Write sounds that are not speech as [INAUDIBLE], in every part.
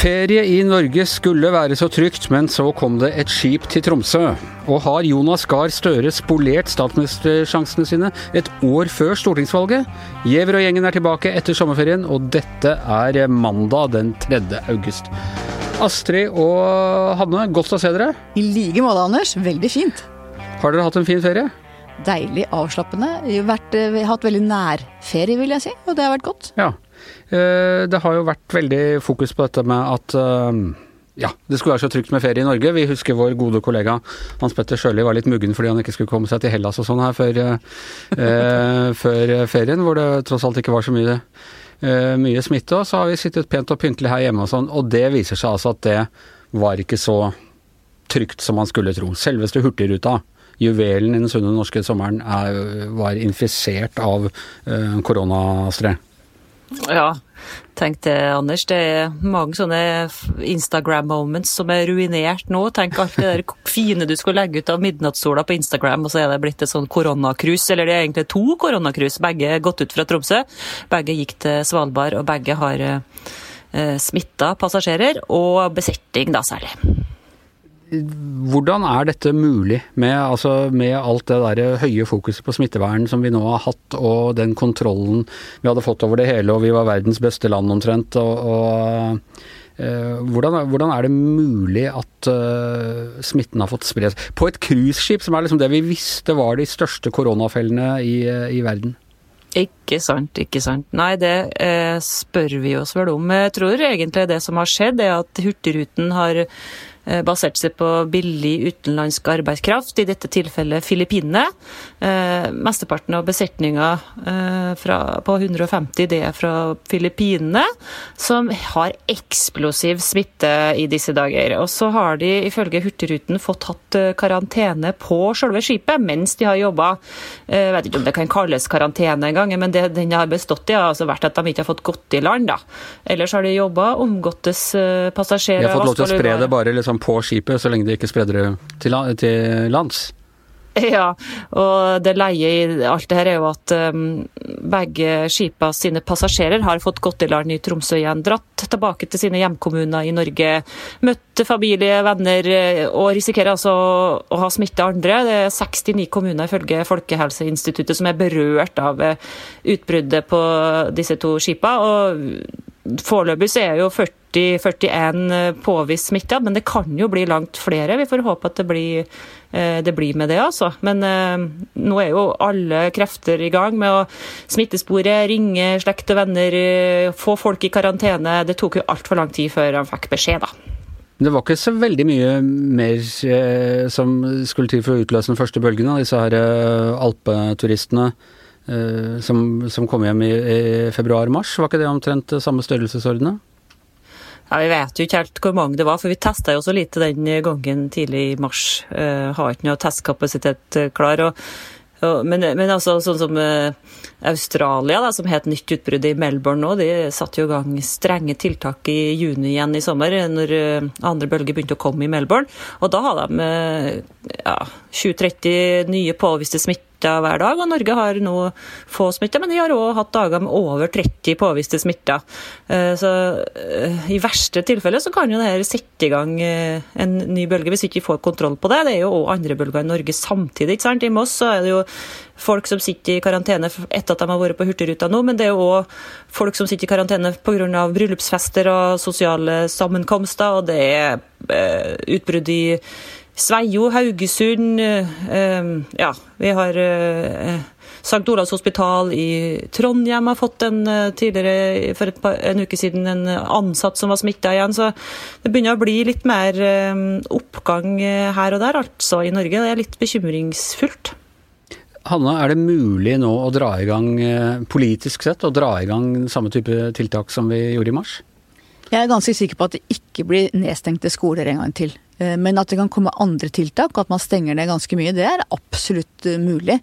Ferie i Norge skulle være så trygt, men så kom det et skip til Tromsø. Og har Jonas Gahr Støre spolert statsministersjansene sine et år før stortingsvalget? Giæver og gjengen er tilbake etter sommerferien, og dette er mandag den 3. august. Astrid og Hanne, godt å se dere. I like måte, Anders. Veldig fint. Har dere hatt en fin ferie? Deilig avslappende. Vi har, vært, har hatt veldig nærferie, vil jeg si, og det har vært godt. Ja. Eh, det har jo vært veldig fokus på dette med at eh, ja, det skulle være så trygt med ferie i Norge. Vi husker vår gode kollega Hans Petter Sjøli var litt muggen fordi han ikke skulle komme seg til Hellas og sånn her før, eh, før, ferien, hvor det tross alt ikke var så mye, eh, mye smitte. Og så har vi sittet pent og pyntelig her hjemme og sånn, og det viser seg altså at det var ikke så trygt som man skulle tro. Selveste Hurtigruta juvelen i den sunne norske sommeren er, var infisert av eh, koronastre. Ja, tenk det, Anders. Det er mange sånne Instagram-moments som er ruinert nå. Tenk alt det der [LAUGHS] fine du skulle legge ut av midnattssola på Instagram, og så er det blitt et sånn koronakrus. Eller det er egentlig to koronakrus. Begge er gått ut fra Tromsø. Begge gikk til Svalbard, og begge har eh, smitta passasjerer, og besetning da særlig. Hvordan er dette mulig, med, altså, med alt det der høye fokuset på smittevern som vi nå har hatt, og den kontrollen vi hadde fått over det hele, og vi var verdens beste land omtrent. og, og uh, hvordan, hvordan, er det mulig at uh, smitten har fått spre seg? På et cruiseskip, som er liksom det vi visste var de største koronafellene i, i verden. Ikke sant, ikke sant. Nei, det eh, spør vi oss vel om. Jeg tror egentlig det som har skjedd, er at Hurtigruten har Eh, basert seg på billig utenlandsk arbeidskraft, i dette tilfellet Filippinene. Eh, mesteparten av besetninga eh, på 150 det er fra Filippinene, som har eksplosiv smitte i disse dager. Og så har de ifølge Hurtigruten fått hatt karantene på selve skipet mens de har jobba. Jeg vet ikke om det kan kalles karantene engang, men det den har bestått i, har altså vært at de ikke har fått gått i land. da. Ellers har de jobba, omgåttes passasjerer De har fått lov til å spre det bare liksom på skipet, så lenge de ikke spreder det til lands. [LAUGHS] Ja, og det leie i alt det her er jo at um, begge skipa sine passasjerer har fått gått i land i Tromsø igjen, dratt tilbake til sine hjemkommuner i Norge, møtt familie, venner, eh, og risikerer altså å ha smitte andre. Det er 69 kommuner ifølge Folkehelseinstituttet som er berørt av eh, utbruddet på disse to skipa. og Foreløpig så er jo 40 40-41 eh, påvist smitta, men det kan jo bli langt flere. Vi får håpe at det blir, eh, det blir med det, altså. Men eh, nå er jo alle krefter i gang med å smittespore, ringe slekt og venner, få folk i karantene. Det tok jo altfor lang tid før han fikk beskjed, da. Det var ikke så veldig mye mer som skulle til for å utløse den første bølgen av disse her alpeturistene som, som, kom hjem i, i februar-mars. Var ikke det omtrent samme størrelsesordene? Ja, Vi vet jo ikke helt hvor mange det var, for vi testa jo så lite den gangen tidlig i mars. Uh, har ikke noe testkapasitet eh, klar. og men, men, altså, sånn som uh, Australia, da, som het nytt utbrudd i Melbourne nå, de satte jo i gang strenge tiltak i juni igjen i sommer, når uh, andre bølge begynte å komme i Melbourne. Og da hadde de ja, 20-30 nye påviste smitte smitta hver dag. og Norge har nå få smitta, men de har òg hatt dager med over 30 påviste smitta. Eh, så eh, i verste tilfelle så kan jo det her sette i gang eh, en ny bølge, hvis vi ikke får kontroll på det. Det er jo òg andre bølger i Norge samtidig. ikke sant? I Moss så er det jo folk som sitter i karantene etter at de har vært på Hurtigruta nå, men det er jo òg folk som sitter i karantene pga. bryllupsfester og sosiale sammenkomster, og det er utbrudd i Sveio, Haugesund eh, Ja, vi har eh, St. Olavs hospital i Trondheim har fått en eh, tidligere, for par, en uke siden en ansatt som var smitta igjen. Så det begynner å bli litt mer oppgang her og der, altså i Norge. Det er litt bekymringsfullt. Hanna, er det mulig nå å dra i gang, politisk sett, å dra i gang samme type tiltak som vi gjorde i mars? Jeg er ganske sikker på at det ikke blir nedstengte skoler en gang til. Eh, men at det kan komme andre tiltak, og at man stenger ned ganske mye, det er absolutt eh, mulig.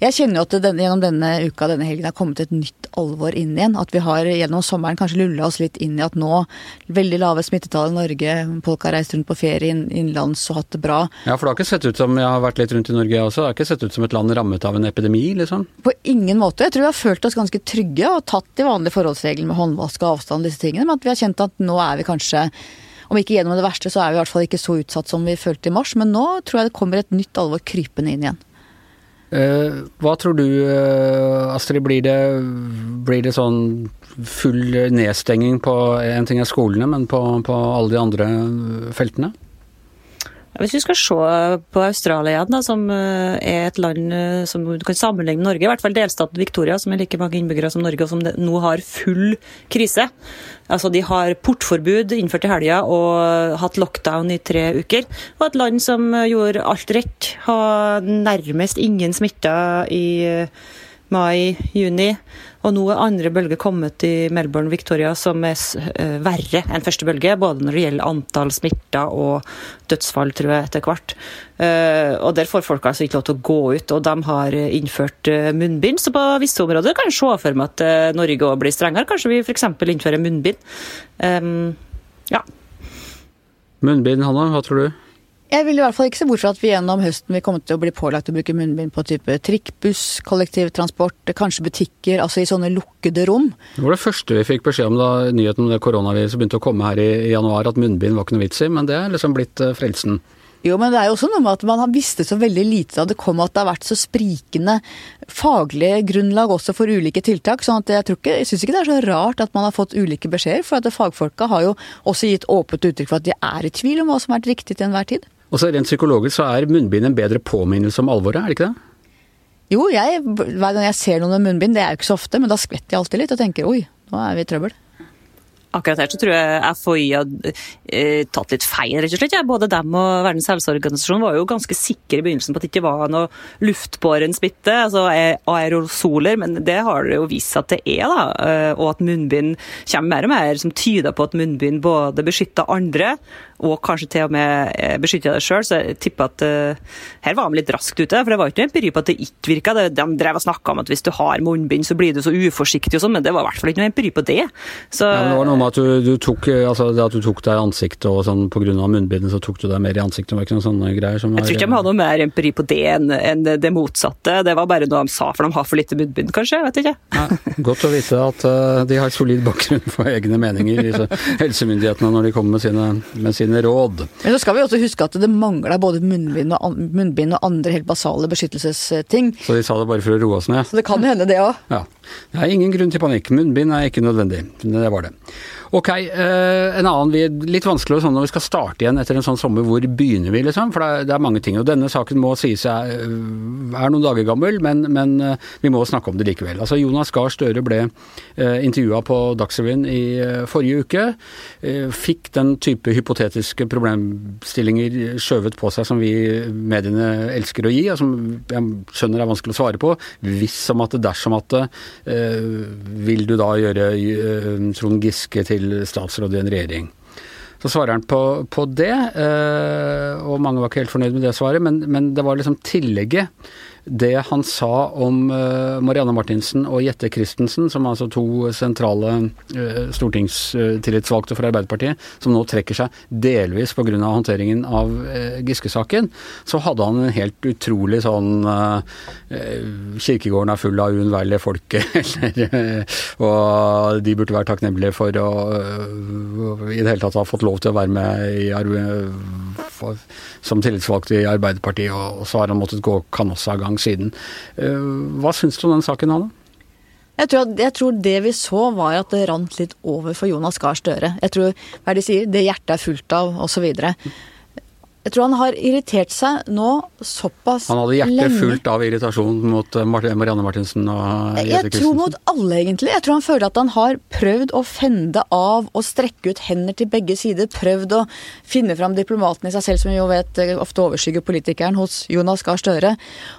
Jeg kjenner jo at denne, gjennom denne uka denne helgen har kommet et nytt alvor inn igjen. At vi har gjennom sommeren kanskje lulla oss litt inn i at nå veldig lave smittetall i Norge, folk har reist rundt på ferie innenlands og hatt det bra. Ja, for det har ikke sett ut som jeg har vært litt rundt i Norge jeg også, det har ikke sett ut som et land rammet av en epidemi, liksom? På ingen måte. Jeg tror vi har følt oss ganske trygge og tatt de vanlige forholdsreglene med håndvask og avstand og disse tingene, men at vi har kjent at nå er vi kanskje om ikke gjennom det verste, så er vi i hvert fall ikke så utsatt som vi følte i mars. Men nå tror jeg det kommer et nytt alvor krypende inn igjen. Eh, hva tror du, eh, Astrid, blir det, blir det sånn full nedstenging på en ting er skolene, men på, på alle de andre feltene? Hvis vi skal se på Australia da, som eh, er et land som du kan sammenligne med Norge, i hvert fall delstaten Victoria, som er like mange innbyggere som Norge, og som nå har full krise. Altså, De har portforbud innført i helga og hatt lockdown i tre uker. Og et land som gjorde alt rett, har nærmest ingen smitta i mai-juni. Og nå er andre bølge kommet i Melbourne Victoria som er uh, verre enn første bølge. Både når det gjelder antall smitta og dødsfall, tror jeg, etter hvert. Uh, og der får folk altså ikke lov til å gå ut, og de har innført uh, munnbind. Så på visse områder kan jeg se for meg at Norge òg blir strengere. Kanskje vi f.eks. innfører munnbind. Um, ja. Munnbind, Hanna, hva tror du? Jeg vil i hvert fall ikke se bort fra at vi gjennom høsten vil komme til å bli pålagt å bruke munnbind på type trikk, buss, kollektivtransport, kanskje butikker, altså i sånne lukkede rom. Det var det første vi fikk beskjed om da nyheten om det koronaviruset begynte å komme her i, januar, at munnbind var ikke noe vits i, men det er liksom blitt uh, frelsen. Jo, men det er jo også noe med at man har visst så veldig lite da det kom at det har vært så sprikende faglige grunnlag også for ulike tiltak. sånn at jeg, tror ikke, jeg syns ikke det er så rart at man har fått ulike beskjeder. For at fagfolka har jo også gitt åpent uttrykk for at de er i tvil om hva som er riktig til enhver tid. Og så Rent psykologisk så er munnbind en bedre påminnelse om alvoret, er det ikke det? Jo, jeg, hver gang jeg ser noen med munnbind, det er jo ikke så ofte, men da skvetter jeg alltid litt og tenker oi, nå er vi i trøbbel. Akkurat her så tror jeg FHI har eh, tatt litt feil, rett og slett. Ja. Både dem og Verdens helseorganisasjon var jo ganske sikre i begynnelsen på at det ikke var noe luftbåren smitte, altså aerosoler, men det har det jo vist seg at det er. da, eh, Og at munnbind kommer mer og mer som tyder på at munnbind både beskytter andre og kanskje til og med eh, beskytte deg sjøl. Så jeg tipper at uh, her var de litt raskt ute. For det var ikke noe empiri på at det ikke virka. De drev og snakka om at hvis du har munnbind, så blir du så uforsiktig og sånn, men det var i hvert fall ikke noe empiri på det. Så, ja, men det var noe med at du, du tok altså det at du tok deg i ansiktet og sånn pga. munnbindet, så tok du deg mer i ansiktet. Det var ikke noen sånne greier som Jeg tror ikke de hadde noe mer empiri på det enn, en det motsatte. Det var bare noe de sa, for de har for lite munnbind, kanskje. Jeg vet ikke. Ja, godt å vite at uh, de har solid bakgrunn for egne meninger, helsemyndighetene, når de kommer med sine, med sine sine råd. Men så skal vi også huske at det mangla både munnbind og, munnbind og, andre helt basale beskyttelsesting. Så de sa det bare for å roe oss ned? Så det kan hende, det òg. Ja. Det er ingen grunn til panikk. Munnbind er ikke nødvendig. Det var det. Ok, eh, en annen litt vanskelig sånn når vi skal starte igjen etter en sånn sommer. Hvor begynner vi, liksom? For det er, mange ting. Og denne saken må sies er, noen dager gammel, men, men, eh, vi må snakke om det likevel. Altså Jonas Gahr Støre ble eh, intervjua på Dagsrevyen i forrige uke. Fikk den type hypotetiske problemstillinger skjøvet på seg som vi mediene elsker å gi, og som jeg skjønner er vanskelig å svare på. Hvis som at dersom at vil du da gjøre Trond Giske til til statsråd i en regjering. Så svarer han på, på det, eh, og mange var ikke helt fornøyd med det svaret, men, men det var liksom tillegget det han sa om uh, Marianne Martinsen og Jette Christensen, som er altså to sentrale uh, stortingstillitsvalgte for Arbeiderpartiet, som nå trekker seg delvis pga. håndteringen av uh, Giske-saken, så hadde han en helt utrolig sånn Kirkegården er full av uunnværlige folk, [LAUGHS] eller Og de burde være takknemlige for å i det hele tatt ha fått lov til å være med i, for, som tillitsvalgt i Arbeiderpartiet, og, så har han måttet gå kanossagang siden. Eh, hva syns du om den saken, Hanne? Jeg tror, jeg tror, det vi så var at det rant litt over for Jonas Gahr Støre. Jeg tror hva de sier, det hjertet er fullt av, osv. Jeg tror han har irritert seg nå såpass lenge. Han hadde hjertet fullt av irritasjon mot eh, Marianne Martinsen og Jette? Jeg tror mot alle, egentlig. Jeg tror han føler at han har prøvd å fende av og strekke ut hender til begge sider. Prøvd å finne fram diplomaten i seg selv, som vi jo vet eh, ofte overskygger politikeren, hos Jonas Gahr Støre.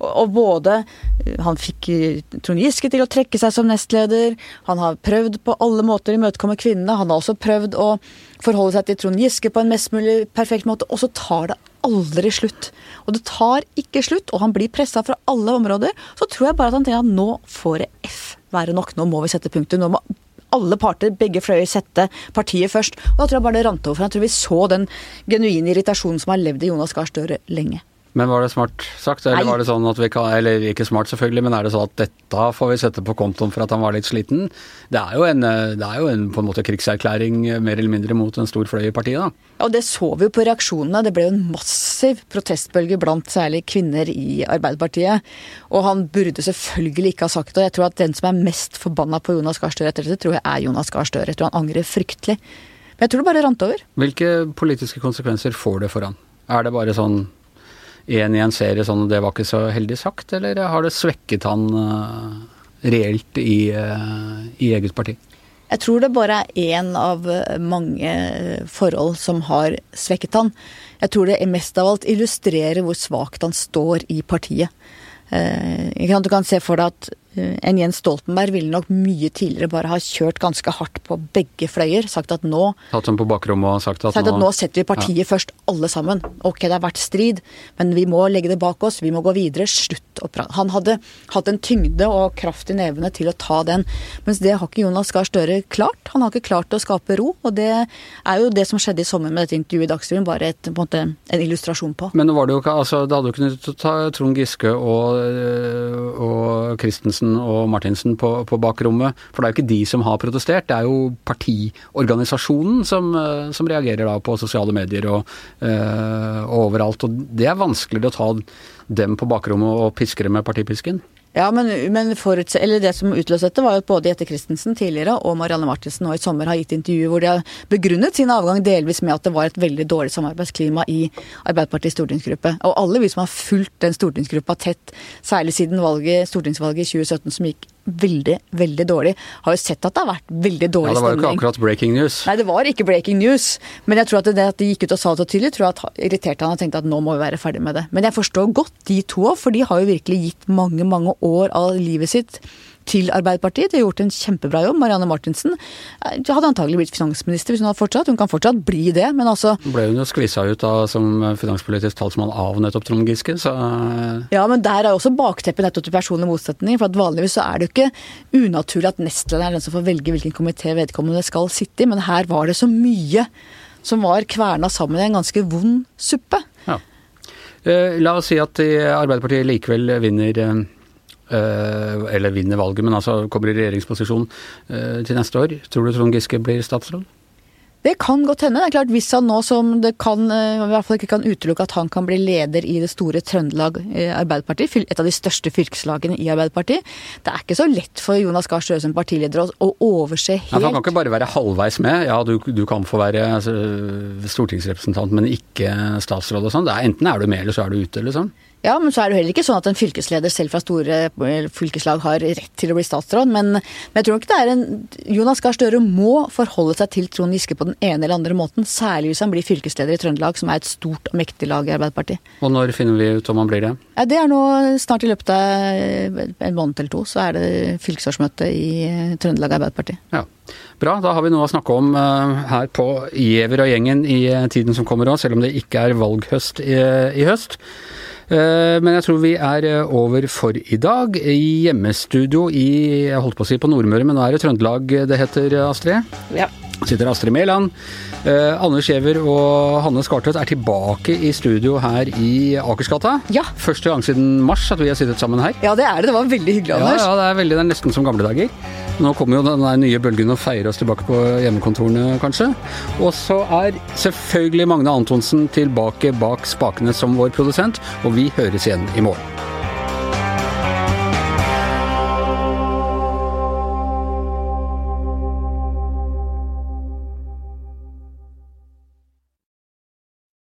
Og, og både eh, Han fikk Trond Giske til å trekke seg som nestleder. Han har prøvd på alle måter å imøtekomme kvinnene. Han har også prøvd å forholde seg til Trond Giske på en mest mulig perfekt måte. Og så tar det aldri slutt. Og det tar ikke slutt, og han blir pressa fra alle områder. Så tror jeg bare at han tenker at nå får det F være nok. Nå må vi sette punktum. Nå må alle parter, begge fløyer, sette partiet først. Og da tror jeg bare det rant over. For jeg tror vi så den genuine irritasjonen som har levd i Jonas Gahr Støre lenge. Men var det smart sagt, eller Nei. var det sånn at vi kan Eller ikke smart, selvfølgelig, men er det sånn at dette får vi sette på kontoen for at han var litt sliten? Det er jo en, det er jo en på en måte krigserklæring eh, mer eller mindre mot en stor fløy i partiet, da. Og det så vi jo på reaksjonene. Det ble jo en massiv protestbølge blant særlig kvinner i Arbeiderpartiet. Og han burde selvfølgelig ikke ha sagt det. Og jeg tror at den som er mest forbanna på Jonas Gahr Støre etter dette, tror jeg er Jonas Gahr Støre. Jeg tror han angrer fryktelig. Men jeg tror det bare rant over. Hvilke politiske konsekvenser får det for han? Er det bare sånn én i en serie sånn det var ikke så heldig sagt, eller har det svekket han eh, reelt i, eh, i eget parti? Jeg tror det bare er én av eh, mange forhold som har svekket han. Jeg tror det mest av alt illustrerer hvor svakt han står i partiet. Du kan se for deg at en Jens Stoltenberg ville nok mye tidligere bare ha kjørt ganske hardt på begge fløyer. Sagt at nå, Tatt dem på bakrommet og sagt at, sagt at nå setter vi partiet først, alle sammen. Ok, det har vært strid, men vi må legge det bak oss. Vi må gå videre. Slutt å prate. Han hadde hatt en tyngde og kraft i nevene til å ta den. Mens det har ikke Jonas Gahr Støre klart. Han har ikke klart å skape ro. Og det er jo det som skjedde i sommer med dette intervjuet i Dagsrevyen, bare et, på en, måte, en illustrasjon på. Men nå var det jo ikke, altså det hadde jo kunnet ta Trond Giske og, øh, og Christensen og Martinsen på, på bakrommet. For det er jo ikke de som har protestert, det er jo partiorganisasjonen som, øh, som reagerer da på sosiale medier og, øh, og overalt. Og det er vanskeligere å ta dem på bakrommet og piske dem med partipisken. Ja, men, men det som utløste dette, var at både Jette Christensen tidligere og Marianne Martinsen nå i sommer har gitt intervjuer hvor de har begrunnet sin avgang delvis med at det var et veldig dårlig samarbeidsklima i Arbeiderpartiets stortingsgruppe. Og alle vi som har fulgt den stortingsgruppa tett, særlig siden valget, stortingsvalget i 2017 som gikk veldig, veldig dårlig, har jo sett at det har vært veldig dårlig stemning. Ja, Det var jo ikke akkurat breaking news. Nei, det var ikke breaking news. Men jeg tror at det at de gikk ut og sa det så tydelig, tror jeg at irriterte han og tenkte at nå må vi være ferdig med det. Men jeg forstår godt de to òg, for de har jo virkelig gitt mange, mange år av livet sitt til Arbeiderpartiet. De har gjort en kjempebra jobb. Marianne Martinsen eh, hadde antagelig blitt finansminister hvis hun hadde fortsatt. Hun kan fortsatt bli det, men altså ble hun jo skvisa ut da som finanspolitisk talsmann av nettopp Trond Giske, så øh, Ja, men der er jo også bakteppet nettopp til personlig motsetning. For at vanligvis så er det jo ikke unaturlig at nestlederen er den som får velge hvilken komité vedkommende skal sitte i, men her var det så mye som var kverna sammen i en ganske vond suppe. Ja. Eh, La oss si at eh, Arbeiderpartiet likevel vinner eh, eh, eller vinner valget, men altså kommer i regjeringsposisjon eh, til neste år. Tror du Trond Giske blir statsråd? Det kan godt hende. Det er klart Hvis han nå som det kan, eh, i hvert fall ikke kan utelukke at han kan bli leder i det store Trøndelag eh, Arbeiderparti, et av de største fylkeslagene i Arbeiderpartiet Det er ikke så lett for Jonas Gahr Støre som partileder å, overse helt Nei, han kan ikke bare være halvveis med. Ja, du, du kan få være altså, stortingsrepresentant, men ikke statsråd og sånn. Enten er du med, eller så er du ute, liksom. Ja, men så er det jo heller ikke sånn at en fylkesleder selv fra store eh, fylkeslag har rett til å bli statsråd. Men, men jeg tror ikke det er en Jonas Gahr Støre må forholde seg til Trond Giske på den ene eller andre måten. Særlig hvis han blir fylkesleder i Trøndelag, som er et stort og mektig lag i Arbeiderpartiet. Og når finner vi ut om han blir det? Ja, det er nå snart i løpet av en måned eller to, så er det fylkesårsmøte i eh, Trøndelag Arbeiderparti. Ja. Bra, da har vi noe å snakke om eh, her på Giæver og gjengen i eh, tiden som kommer òg, selv om det ikke er valghøst i, i høst. Eh, Men jeg tror vi er eh, over for i dag. I hjemmestudio i jeg holdt på å si på Nordmøre, men nå er det Trøndelag det heter, Astrid? Ja. sitter Astrid Mæland. Eh, Anders Giæver og Hanne Skartvedt er tilbake i studio her i Akersgata. Ja. Første gang siden mars at vi har sittet sammen her. ja, det er det. Det var veldig hyggelig, Ja, Anders. ja, det er veldig, det er nesten som gamle dager. Nå kommer jo den nye bølgen og feirer oss tilbake på hjemmekontorene, kanskje. Og så er selvfølgelig Magne Antonsen tilbake bak spakene som vår produsent, og vi høres igjen i morgen.